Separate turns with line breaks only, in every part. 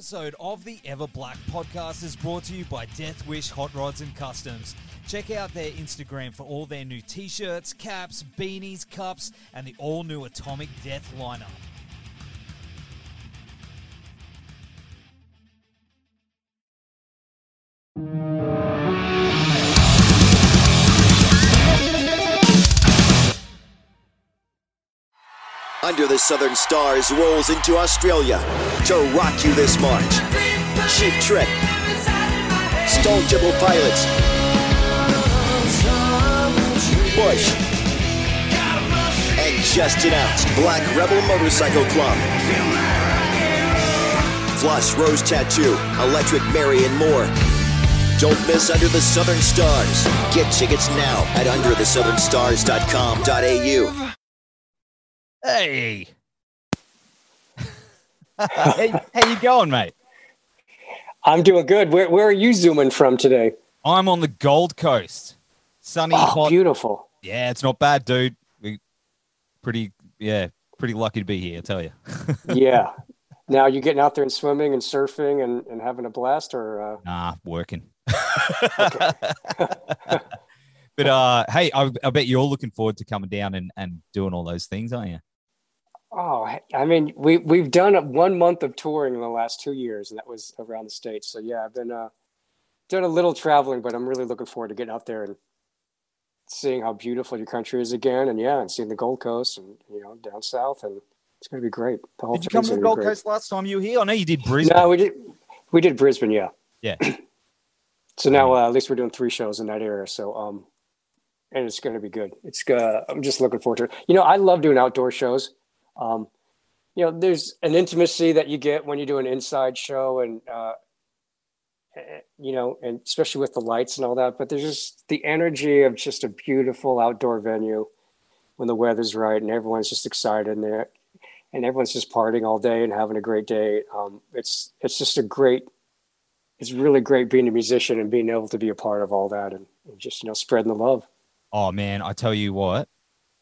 Episode of the Ever Black podcast is brought to you by Death Wish Hot Rods and Customs. Check out their Instagram for all their new t shirts, caps, beanies, cups, and the all new Atomic Death lineup.
Under the Southern Stars rolls into Australia to rock you this March. Cheap Trick, Stone Temple Pilots, Bush, and just announced Black Rebel Motorcycle Club. Plus Rose Tattoo, Electric Mary, and more. Don't miss Under the Southern Stars. Get tickets now at underthesouthernstars.com.au.
Hey! hey, how you going, mate?
I'm doing good. Where where are you zooming from today?
I'm on the Gold Coast. Sunny,
Oh,
hot.
beautiful.
Yeah, it's not bad, dude. We pretty, yeah, pretty lucky to be here. I tell you.
Yeah. now you getting out there and swimming and surfing and, and having a blast, or uh,
Nah, working. but uh, hey, I, I bet you're looking forward to coming down and, and doing all those things, aren't you?
Oh, I mean, we we've done one month of touring in the last two years, and that was around the states. So yeah, I've been uh, done a little traveling, but I'm really looking forward to getting out there and seeing how beautiful your country is again, and yeah, and seeing the Gold Coast and you know down south, and it's going to be great. The whole
Did you come to the Gold. Coast last time you were here? I know you did Brisbane.
No, we did we did Brisbane, yeah.
Yeah.
So now uh, at least we're doing three shows in that area. So um, and it's going to be good. It's uh, I'm just looking forward to it. You know, I love doing outdoor shows. Um, you know, there's an intimacy that you get when you do an inside show, and uh, eh, you know, and especially with the lights and all that. But there's just the energy of just a beautiful outdoor venue when the weather's right and everyone's just excited and there, and everyone's just partying all day and having a great day. Um, it's it's just a great it's really great being a musician and being able to be a part of all that and, and just you know spreading the love.
Oh man, I tell you what,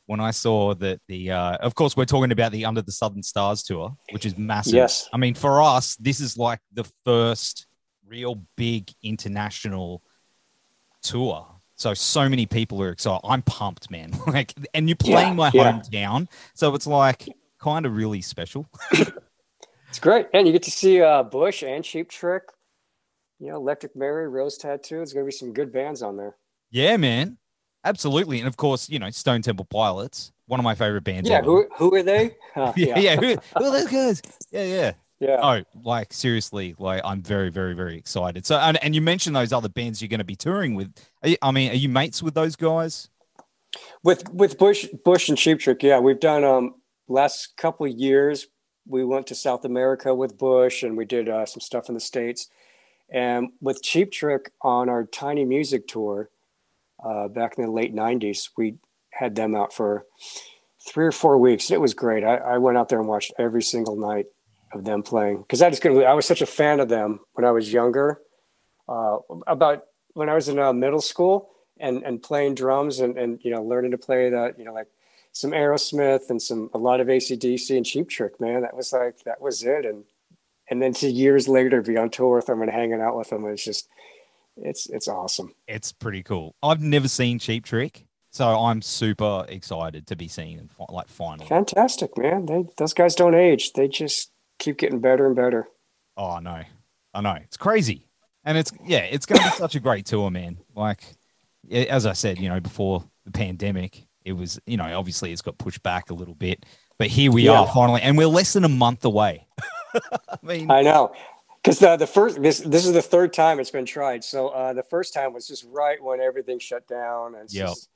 when I saw that the, uh, of course, we're talking about the Under the Southern Stars tour, which is massive.
Yes.
I mean, for us, this is like the first real big international tour. So so many people are excited. I'm pumped, man. Like, and you're playing
Yeah,
my
yeah.
hometown, so it's like kind of really special.
It's great, and you get to see uh, Bush and Cheap Trick. You know, Electric Mary, Rose Tattoo. It's going to be some good bands on there.
yeah, man, absolutely. And of course, you know, Stone Temple Pilots, one of my favorite bands.
Yeah,
ever.
who who are they? Uh,
yeah, yeah. Who, who are those guys? Yeah, yeah.
yeah.
Oh, like seriously, like I'm very, very, very excited. So, and, and you mentioned those other bands you're going to be touring with. Are you, I mean, are you mates with those guys?
With with Bush Bush and Cheap Trick, yeah, we've done um last couple of years. We went to South America with Bush, and we did uh, some stuff in the states. And with Cheap Trick on our Tiny Music tour uh, back in the late '90s, we had them out for three or four weeks. It was great. I, I went out there and watched every single night of them playing because I just couldn't. believe- I was such a fan of them when I was younger. Uh, about when I was in uh, middle school and and playing drums and and you know learning to play that you know like some Aerosmith and some a lot of ACDC and Cheap Trick. Man, that was like that was it. And and then to years later be on tour with them and hanging out with them. It's just it's it's awesome.
It's pretty cool. I've never seen Cheap Trick, so I'm super excited to be seeing them like finally.
Fantastic, man. They those guys don't age. They just keep getting better and better.
Oh, I know, I know. It's crazy, and it's yeah, it's going to be such a great tour, man. Like as I said, you know, before the pandemic, it was you know obviously it's got pushed back a little bit, but here we
Yeah.
are finally, and we're less than a month away. I mean,
I know. Because the, the first this this is the third time it's been tried. So uh, the first time was just right when everything shut down, and
Yep.
just,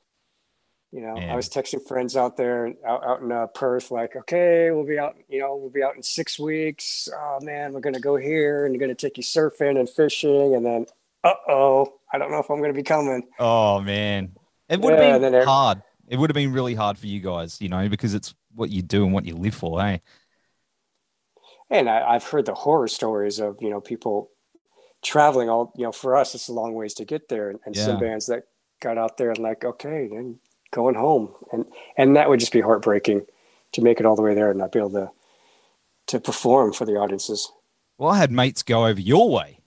You know,
Yeah.
I was texting friends out there, out, out in uh, Perth, like, okay, we'll be out. You know, we'll be out in six weeks. Oh man, we're gonna go here and you're gonna take you surfing and fishing, and then, uh oh, I don't know if I'm gonna be coming.
Oh man, it would have
Yeah,
been
every-
hard. It would have been really hard for you guys, you know, because it's what you do and what you live for. Hey,
And I, I've heard the horror stories of you know people traveling all. You know, for us, it's a long ways to get there, and, and some bands that got out there and like, okay, then going home, and and that would just be heartbreaking to make it all the way there and not be able to to perform for the audiences.
well, I had mates go over your way,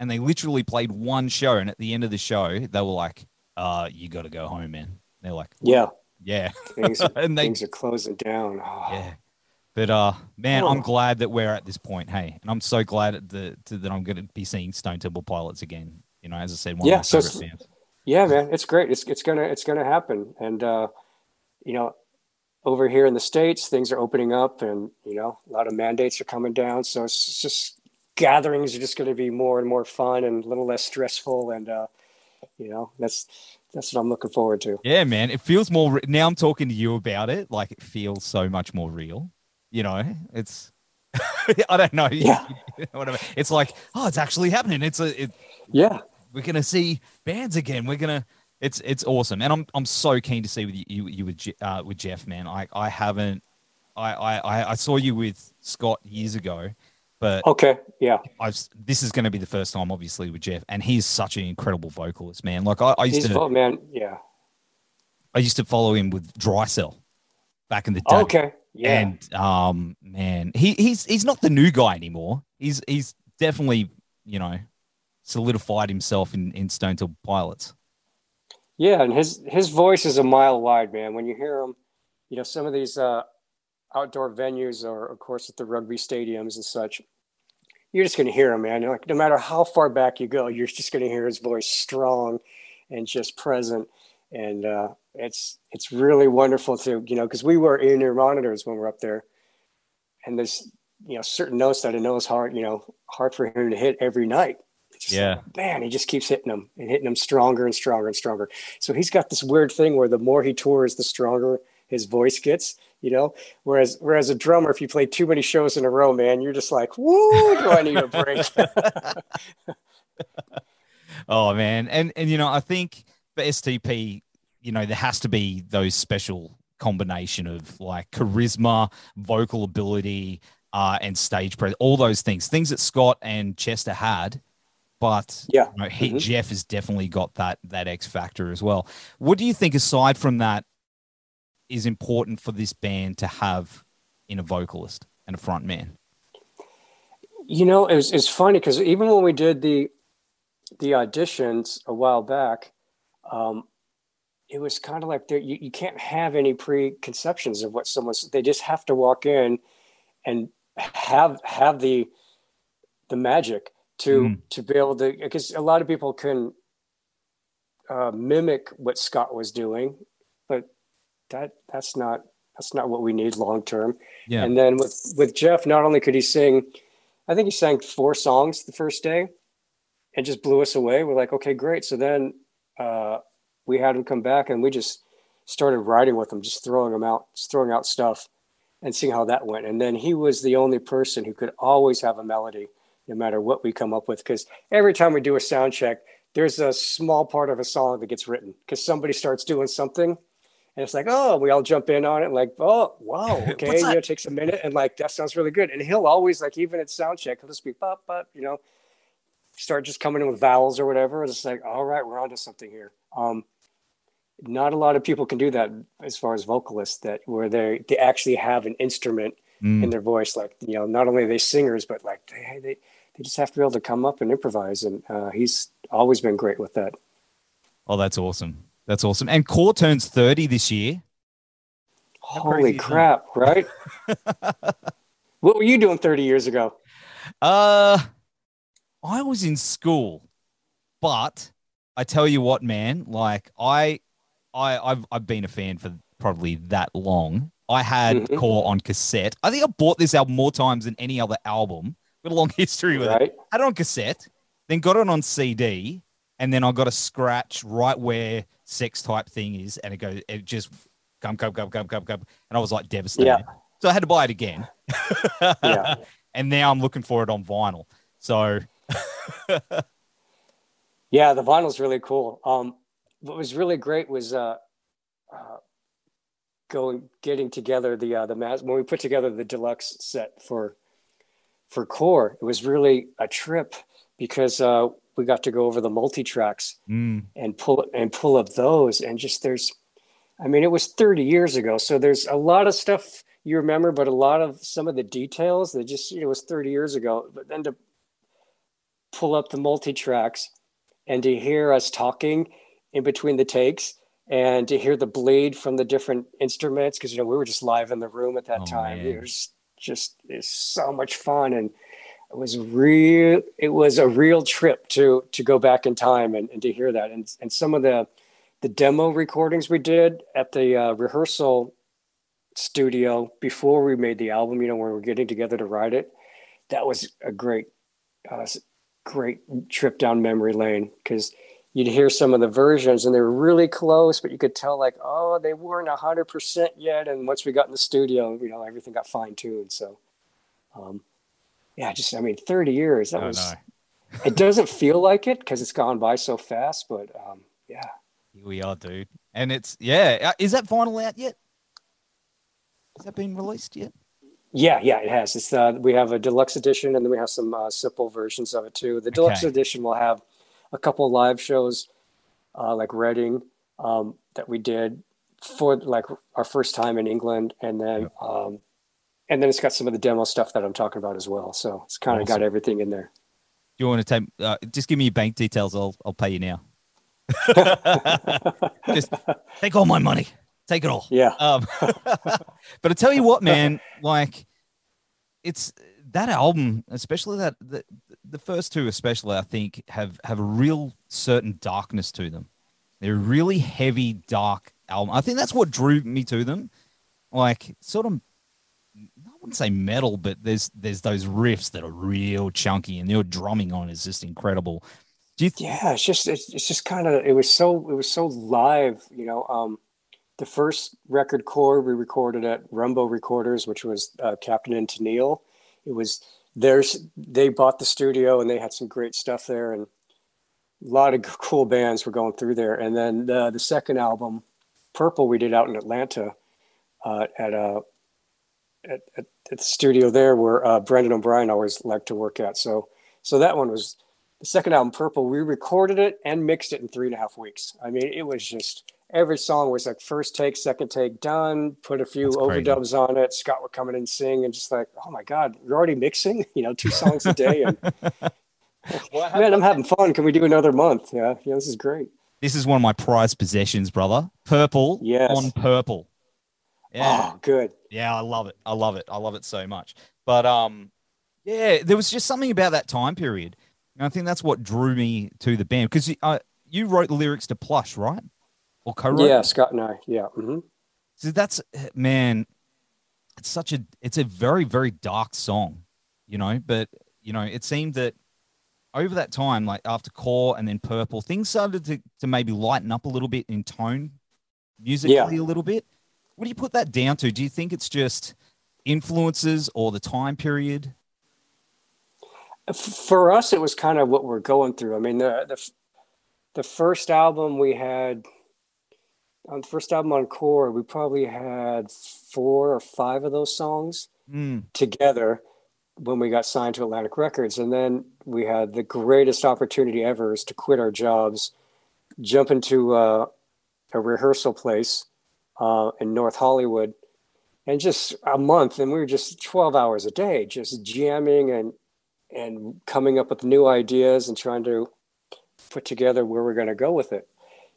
and they literally played one show, and at the end of the show, they were like, "Uh, you got to go home, man." They're like,
Yeah,
"Yeah,
things are,
And they-
things are closing down. Oh,
yeah." But uh, man, I'm
Oh.
glad that we're at this point. Hey, and I'm so glad the, to, that I'm going to be seeing Stone Temple Pilots again. You know, as I said, one
Yeah,
of my
it's-
favorite bands.
Yeah, man, it's great. It's it's gonna it's gonna happen, and uh, you know, over here in the states, things are opening up, and you know, a lot of mandates are coming down. So it's just gatherings are just going to be more and more fun and a little less stressful, and uh, you know, that's that's what I'm looking forward to.
Yeah, man. It feels more re- now I'm talking to you about it, like it feels so much more real. You know, it's I don't know.
Yeah.
You know what I mean? It's like, oh, it's actually happening. It's a it,
Yeah,
we're gonna see bands again. We're gonna it's it's awesome. And I'm I'm so keen to see with you you, you with Je- uh, with Jeff, man. I I haven't I, I I- I saw you with Scott years ago, but
okay, yeah,
I've this is going to be the first time, obviously, with Jeff, and he's such an incredible vocalist, man. Like I, I used
he's
to
oh, man, yeah,
I used to follow him with Dry Cell back in the day.
okay, yeah,
And um, man, he he's he's not the new guy anymore. He's he's definitely you know solidified himself in in Stone Temple Pilots.
Yeah, and his his voice is a mile wide, man. When you hear him, you know some of these uh, outdoor venues, or of course at the rugby stadiums and such, you're just going to hear him, man. Like no matter how far back you go, you're just going to hear his voice strong and just present, and uh, it's it's really wonderful to you know because we were in ear monitors when we're up there, and there's you know certain notes that I know is hard, you know, hard for him to hit every night. Just
Yeah.
man, he just keeps hitting them and hitting them stronger and stronger and stronger. So he's got this weird thing where the more he tours, the stronger his voice gets, you know. Whereas whereas a drummer, if you play too many shows in a row, man, you're just like, woo, do I need a break?
Oh man, and and you know I think for STP, you know there has to be those special combination of like charisma, vocal ability, uh, and stage presence, all those things, things that Scott and Chester had. But
Yeah.
you know, he,
Mhm.
Jeff has definitely got that that X factor as well. What do you think, aside from that, is important for this band to have in a vocalist and a front man?
you know, it was it's funny because even when we did the the auditions a while back, um, it was kind of like there, you, you can't have any preconceptions of what someone's. They just have to walk in and have have the the magic to
Mm.
to be able to because a lot of people can uh, mimic what Scott was doing, but that that's not that's not what we need long term.
Yeah,
And then with with Jeff, not only could he sing, I think he sang four songs the first day, and just blew us away. We're like, okay, great. So then uh, we had him come back, and we just started writing with him, just throwing him out, just throwing out stuff, and seeing how that went. And then he was the only person who could always have a melody, no matter what we come up with. Because every time we do a sound check, there's a small part of a song that gets written because somebody starts doing something. And it's like, oh, we all jump in on it, and like, oh, wow, okay, you know, it takes a minute, and like that sounds really good. And he'll always like, even at sound check, he'll just be pop, pop, you know, start just coming in with vowels or whatever. And it's like, all right, we're onto something here. Um, not a lot of people can do that as far as vocalists that where they they actually have an instrument
Mm.
in their voice. Like you know, not only are they singers, but like they they, they just have to be able to come up and improvise. And uh, he's always been great with that.
Oh, that's awesome. That's awesome. And Core turns 30 this year. crazy
Holy
is that?
crap! Right? what were you doing 30 years ago?
Uh I was in school, but I tell you what, man, like I I I've I've been a fan for probably that long. I had
Mhm.
Core on cassette. I think I bought this album more times than any other album. Got a long history with it.
Right?
Had it on cassette, then got it on CD, and then I got a scratch right where sex type thing is, and it goes, it just gum gum gum gum gum gum, and I was like devastated.
Yeah.
So I had to buy it again.
Yeah.
and now I'm looking for it on vinyl. So
Yeah, the vinyl's really cool. Um, what was really great was uh, uh, going getting together the uh, the mas- when we put together the deluxe set for for core. It was really a trip because uh, we got to go over the multi tracks
mm,
and pull and pull up those and just there's, I mean, it was 30 years ago, so there's a lot of stuff you remember, but a lot of some of the details that just it was 30 years ago. But then to pull up the multi tracks and to hear us talking in between the takes and to hear the bleed from the different instruments because you know we were just live in the room at that
Oh,
time
man.
it was just it's so much fun and it was real it was a real trip to to go back in time and, and to hear that and and some of the the demo recordings we did at the uh, rehearsal studio before we made the album you know when we were getting together to write it that was a great uh, great trip down memory lane because you'd hear some of the versions and they were really close, but you could tell like, oh, they weren't hundred percent yet. And once we got in the studio, you know, everything got fine tuned. So, um, yeah, just I mean, thirty years. That
I
was.
know.
it doesn't feel like it because it's gone by so fast, but um, yeah,
Here we are, dude. And it's yeah. uh, Is that vinyl out yet? Has that been released yet?
yeah, yeah, it has. It's uh, we have a deluxe edition, and then we have some uh, simple versions of it too. The deluxe
Okay.
edition will have a couple live shows, uh, like Reading, um, that we did for like our first time in England, and then um, and then it's got some of the demo stuff that I'm talking about as well. So it's kind of
Awesome.
got everything in there.
Do you want to take? Uh, just give me your bank details. I'll I'll pay you now. just take all my money. Take it all.
Yeah,
Um, but I tell you what, man, like it's that album, especially that the, the first two, especially, I think have have a real certain darkness to them. They're really heavy, dark album. I think that's what drew me to them. Like sort of, I wouldn't say metal, but there's there's those riffs that are real chunky, and your drumming on is just incredible. Th-
yeah. It's just it's, it's just kind of it was so it was so live. You know, um, the first record core we recorded at Rumbo Recorders, which was uh, Captain and Tennille. It was there's they bought the studio and they had some great stuff there and a lot of cool bands were going through there. And then the, the second album, Purple, we did out in Atlanta uh, at a at, at, the studio there where uh, Brendan O'Brien always liked to work at. So so that one was the second album, Purple. We recorded it and mixed it in three and a half weeks. I mean, it was just every song was like first take, second take, done. Put a few
That's crazy.
overdubs on it. Scott would come in and sing, and just like, oh my god, you're already mixing. You know, two songs a day, and man, I'm having fun. Can we do another month? Yeah, yeah, this is great.
This is one of my prized possessions, brother. Purple
Yes.
on purple. Yeah.
Oh, good.
Yeah, I love it. I love it. I love it so much. But um, yeah, there was just something about that time period. And I think that's what drew me to the band because uh, you wrote the lyrics to Plush, right? Or co-wrote?
Yeah, Scott and I. Yeah. hmm
So that's man, it's such a it's a very very dark song, you know. But you know, it seemed that over that time, like after Core and then Purple, things started to to maybe lighten up a little bit in tone, musically
Yeah.
a little bit. What do you put that down to? Do you think it's just influences or the time period?
For us, it was kind of what we're going through. I mean, the the, the first album we had on the first album on Core, we probably had four or five of those songs
Mm,
together when we got signed to Atlantic Records. And then we had the greatest opportunity ever is to quit our jobs, jump into uh, a rehearsal place uh, in North Hollywood, and just a month. And we were just 12 hours a day, just jamming and and coming up with new ideas and trying to put together where we're going to go with it.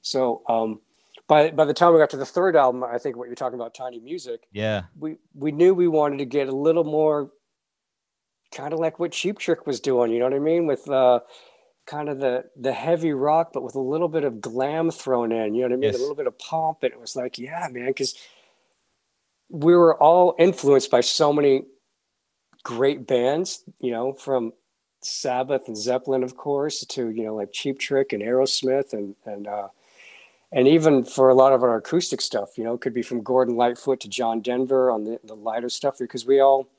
So um, by by the time we got to the third album, I think what you're talking about, Tiny Music,
yeah,
we we knew we wanted to get a little more kind of like what Cheap Trick was doing, you know what I mean? With uh kind of the the heavy rock, but with a little bit of glam thrown in, you know what I mean?
Yes.
A little bit of pomp. And it was like, yeah, man, because we were all influenced by so many great bands, you know, from Sabbath and Zeppelin, of course, to, you know, like Cheap Trick and Aerosmith and and uh and even for a lot of our acoustic stuff, you know, it could be from Gordon Lightfoot to John Denver on the, the lighter stuff because we all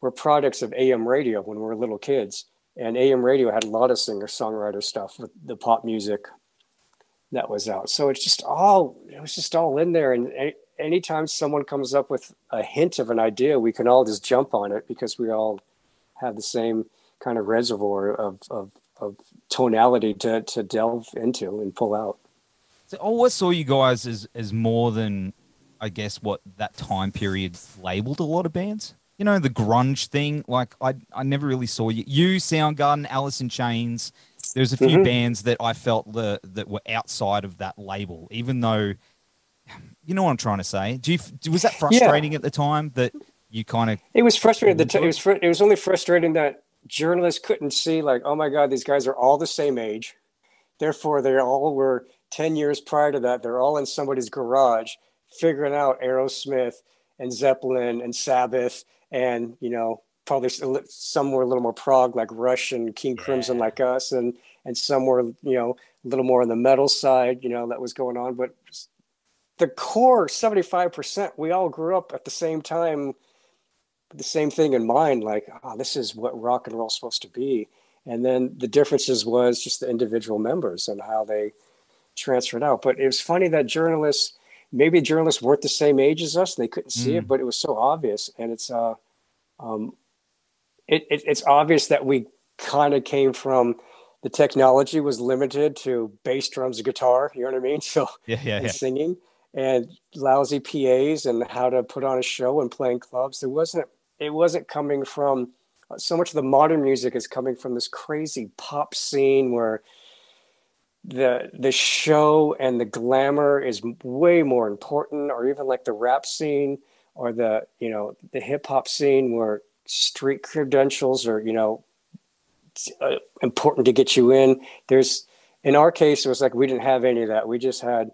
were products of AM radio when we were little kids. And AM radio had a lot of singer songwriter stuff with the pop music that was out. So it's just all, it was just all in there. And any, anytime someone comes up with a hint of an idea, we can all just jump on it because we all have the same kind of reservoir of, of, of tonality to, to delve into and pull out.
So I always saw you guys as as more than, I guess, what that time period labeled a lot of bands. You know, the grunge thing. Like I, I never really saw you. You, Soundgarden, Alice in Chains. There's a few mm-hmm. bands that I felt the, that were outside of that label, even though, you know what I'm trying to say. Do you was that frustrating yeah. at the time that you kind of?
It was frustrating. The t- it was fr- it was only frustrating that journalists couldn't see like, oh my god, these guys are all the same age, therefore they all were 10 years prior to that, they're all in somebody's garage figuring out Aerosmith and Zeppelin and Sabbath and, you know, probably some were a little more prog like Rush and King yeah. Crimson like us and, and some were, you know, a little more on the metal side, you know, that was going on. But the core 75%, we all grew up at the same time, the same thing in mind, like, oh, this is what rock and roll is supposed to be. And then the differences was just the individual members and how they, transferred out. But it was funny that journalists, maybe journalists weren't the same age as us, and they couldn't see mm. it, but it was so obvious. And it's uh, um, it, it, it's obvious that we kind of came from the technology was limited to bass drums guitar. You know what I mean? So
yeah, yeah, yeah.
singing and lousy PAs and how to put on a show and playing clubs. There wasn't it wasn't coming from so much of the modern music is coming from this crazy pop scene where the the show and the glamour is way more important or even like the rap scene or the you know the hip hop scene where street credentials are you know uh, important to get you in. There's in our case it was like we didn't have any of that. We just had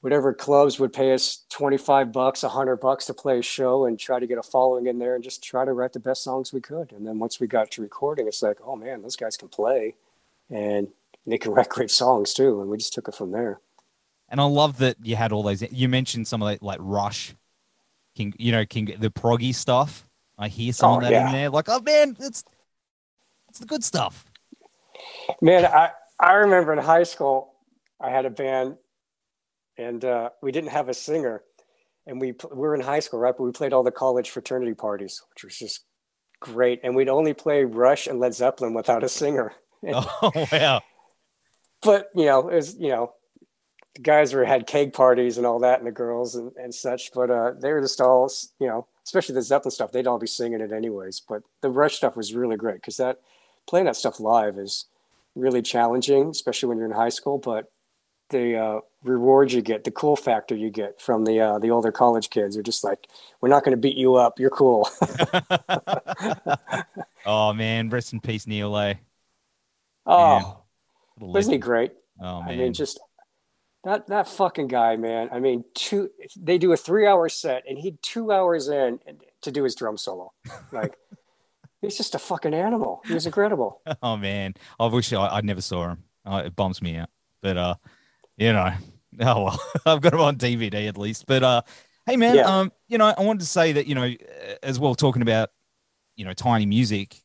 whatever clubs would pay us 25 bucks 100 bucks to play a show and try to get a following in there and just try to write the best songs we could. And then once we got to recording it's like oh man those guys can play. And they can write great songs too, and we just took it from there.
And I love that you had all those. You mentioned some of that, like Rush, King, you know, King, the proggy stuff. I hear some oh, of that yeah. in there. Like, oh man, it's it's the good stuff.
Man, I I remember in high school, I had a band, and uh, we didn't have a singer, and we we were in high school, right? But we played all the college fraternity parties, which was just great. And we'd only play Rush and Led Zeppelin without a singer.
oh wow!
But you know, it was you know, the guys were had keg parties and all that, and the girls and, and such. But uh, they were just all you know, especially the Zeppelin stuff. They'd all be singing it anyways. But the Rush stuff was really great because that playing that stuff live is really challenging, especially when you're in high school. But the uh, reward you get, the cool factor you get from the uh, the older college kids are just like, we're not going to beat you up. You're cool.
oh man, rest in peace, Neil. A.
Oh, isn't he great? Oh man. I mean, just that that fucking guy, man. I mean, two they do a three hour set and he two hours in to do his drum solo. Like he's just a fucking animal. He's incredible.
oh man. I wish I, I never saw him. Uh, it bumps me out. But uh, you know, oh well, I've got him on DVD at least. But uh, hey man, yeah. um, you know, I wanted to say that, you know, as well talking about, you know, tiny music,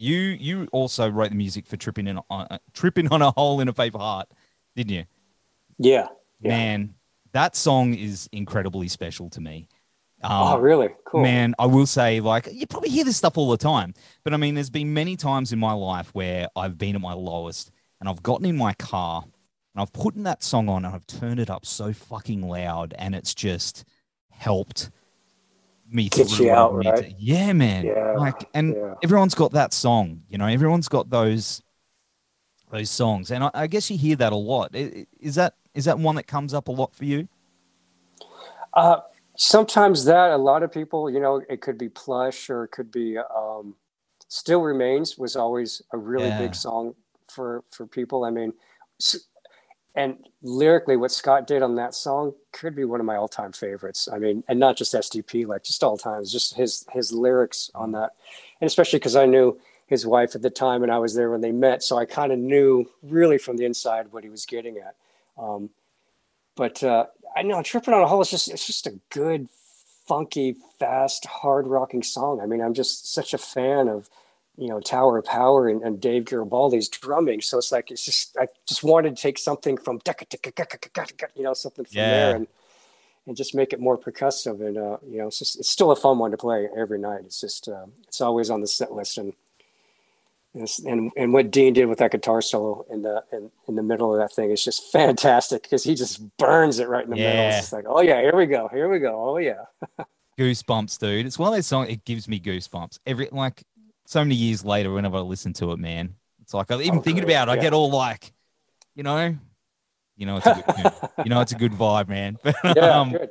you you also wrote the music for tripping in on uh, tripping on a hole in a paper heart, didn't you?
Yeah,
yeah. man, that song is incredibly special to me.
Um, oh, really? Cool.
Man, I will say, like, you probably hear this stuff all the time, but I mean, there's been many times in my life where I've been at my lowest and I've gotten in my car and I've put that song on and I've turned it up so fucking loud and it's just helped me
Get you out, right? To,
yeah, man. Yeah, like, and yeah. everyone's got that song. You know, everyone's got those those songs, and I, I, guess you hear that a lot. Is that is that one that comes up a lot for you?
Uh, sometimes that a lot of people, you know, it could be Plush or it could be um, Still Remains was always a really yeah. big song for for people. I mean, and lyrically what scott did on that song could be one of my all-time favorites. I mean and not just STP like just all times just his his lyrics on that. And especially because i knew his wife at the time and i was there when they met so i kind of knew really from the inside what he was getting at. Um, but uh, I know tripping on a hole is just it's just a good, funky, fast, hard rocking song. I mean, I'm just such a fan of you know Tower of Power and, and Dave Garibaldi's drumming. So it's like it's just I just wanted to take something from you know something from yeah. there and and just make it more percussive and uh, you know it's just it's still a fun one to play every night. It's just uh, it's always on the set list and and and what Dean did with that guitar solo in the in, in the middle of that thing is just fantastic because he just burns it right in the yeah. middle. It's like, oh yeah, here we go, here we go, oh yeah.
goosebumps, dude. It's one of those songs. It gives me goosebumps every like so many years later. Whenever I listen to it, man, it's like I'm even oh, thinking about it. I get all like, you know, you know, it's a good, you know, it's a good vibe, man.
yeah, um, good.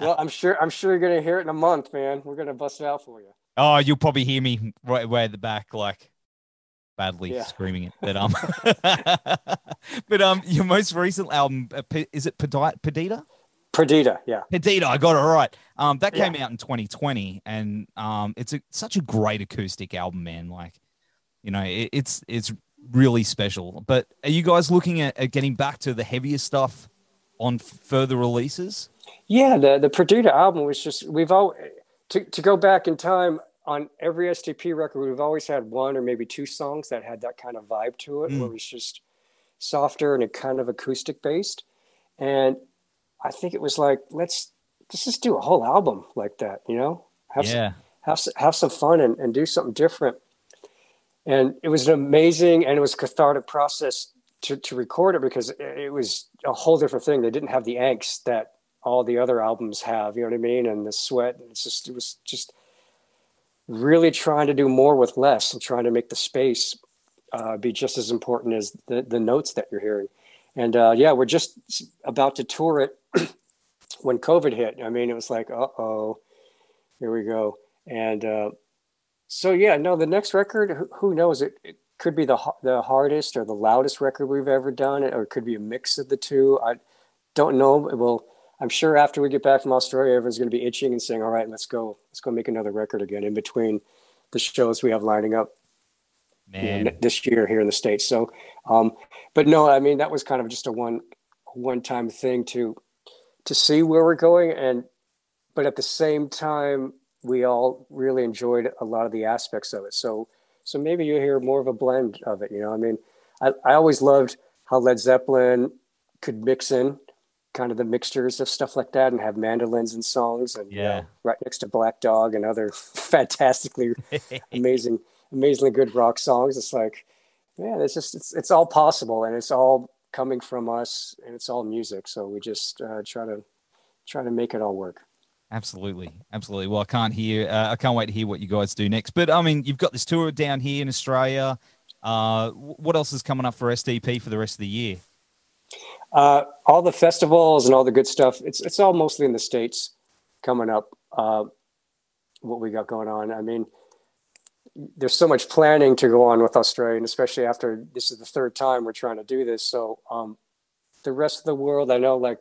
Well, I'm sure I'm sure you're gonna hear it in a month, man. We're gonna bust it out for you.
Oh, you'll probably hear me right way at the back, like badly yeah. screaming it. But um, but um, your most recent album uh, is it Perdida?
Perdida, yeah.
Perdida, I got it right. Um, that came yeah. out in 2020, and um, it's a, such a great acoustic album, man. Like, you know, it, it's it's really special. But are you guys looking at, at getting back to the heavier stuff on further releases?
Yeah, the the Perdida album was just we've all to to go back in time on every STP record, we've always had one or maybe two songs that had that kind of vibe to it, mm. where it was just softer and a kind of acoustic based. And I think it was like, let's, let's just do a whole album like that, you know? Have yeah. some, have, have some fun and, and do something different. And it was an amazing and it was cathartic process to, to record it because it was a whole different thing. They didn't have the angst that all the other albums have, you know what I mean? And the sweat. It's just, it was just, really trying to do more with less and trying to make the space uh, be just as important as the, the notes that you're hearing. And uh, yeah, we're just about to tour it when COVID hit. I mean, it was like, uh oh, here we go. And uh, so yeah, no, the next record, who, knows? It, it, could be the the hardest or the loudest record we've ever done, or it could be a mix of the two. I don't know. Well, I'm sure after we get back from Australia, everyone's going to be itching and saying, "All right, let's go, let's go make another record again." In between the shows we have lining up you know, this year here in the states. So, um, but no, I mean that was kind of just a one one time thing to to see where we're going, and but at the same time, we all really enjoyed a lot of the aspects of it. So, so maybe you hear more of a blend of it. You know, I mean, I, I always loved how Led Zeppelin could mix in kind of the mixtures of stuff like that and have mandolins and songs and yeah you know, right next to black dog and other fantastically amazing amazingly good rock songs it's like man it's just it's, it's all possible and it's all coming from us and it's all music so we just uh, try to try to make it all work
Absolutely, absolutely. Well, I can't hear. Uh, I can't wait to hear what you guys do next. But I mean, you've got this tour down here in Australia. Uh, what else is coming up for STP for the rest of the year?
Uh, all the festivals and all the good stuff. It's it's all mostly in the states coming up. Uh, what we got going on. I mean, there's so much planning to go on with Australia, and especially after this is the third time we're trying to do this. So um, the rest of the world, I know, like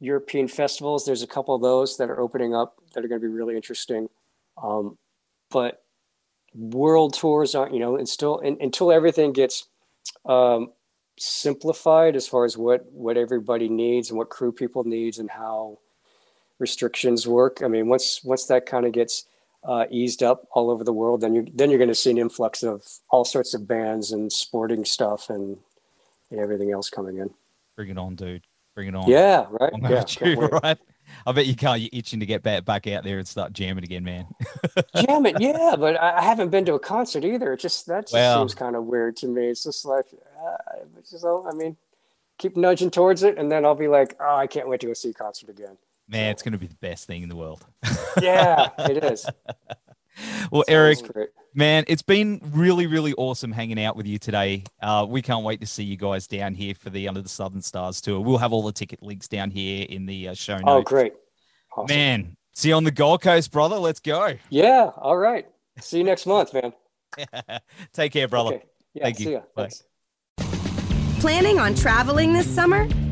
European festivals, there's a couple of those that are opening up that are going to be really interesting. Um, but world tours aren't, you know, and still until everything gets um, simplified as far as what what everybody needs and what crew people needs and how restrictions work. I mean, once once that kind of gets uh, eased up all over the world, then you then you're going to see an influx of all sorts of bands and sporting stuff and, and everything else coming in.
Bring it on, dude. Bring it on.
Yeah, right.
Yeah, you, right. I bet you can't. You're itching to get back back out there and start jamming again, man.
Jam it, yeah. But I haven't been to a concert either. It just that just seems kind of weird to me. It's just like, uh, it's just, I mean, keep nudging towards it, and then I'll be like, oh, I can't wait to go see a concert again.
Man, it's going to be the best thing in the world.
yeah, it is.
well, Eric, great. man, it's been really, really awesome hanging out with you today. Uh, we can't wait to see you guys down here for the Under the Southern Stars tour. We'll have all the ticket links down here in the uh, show oh, notes.
Oh, great.
Awesome. Man, see you on the Gold Coast, brother. Let's go.
Yeah. All right. See you next month, man.
Take care, brother.
Okay. Yeah, Thank you. Bye. Thanks.
Planning on traveling this summer?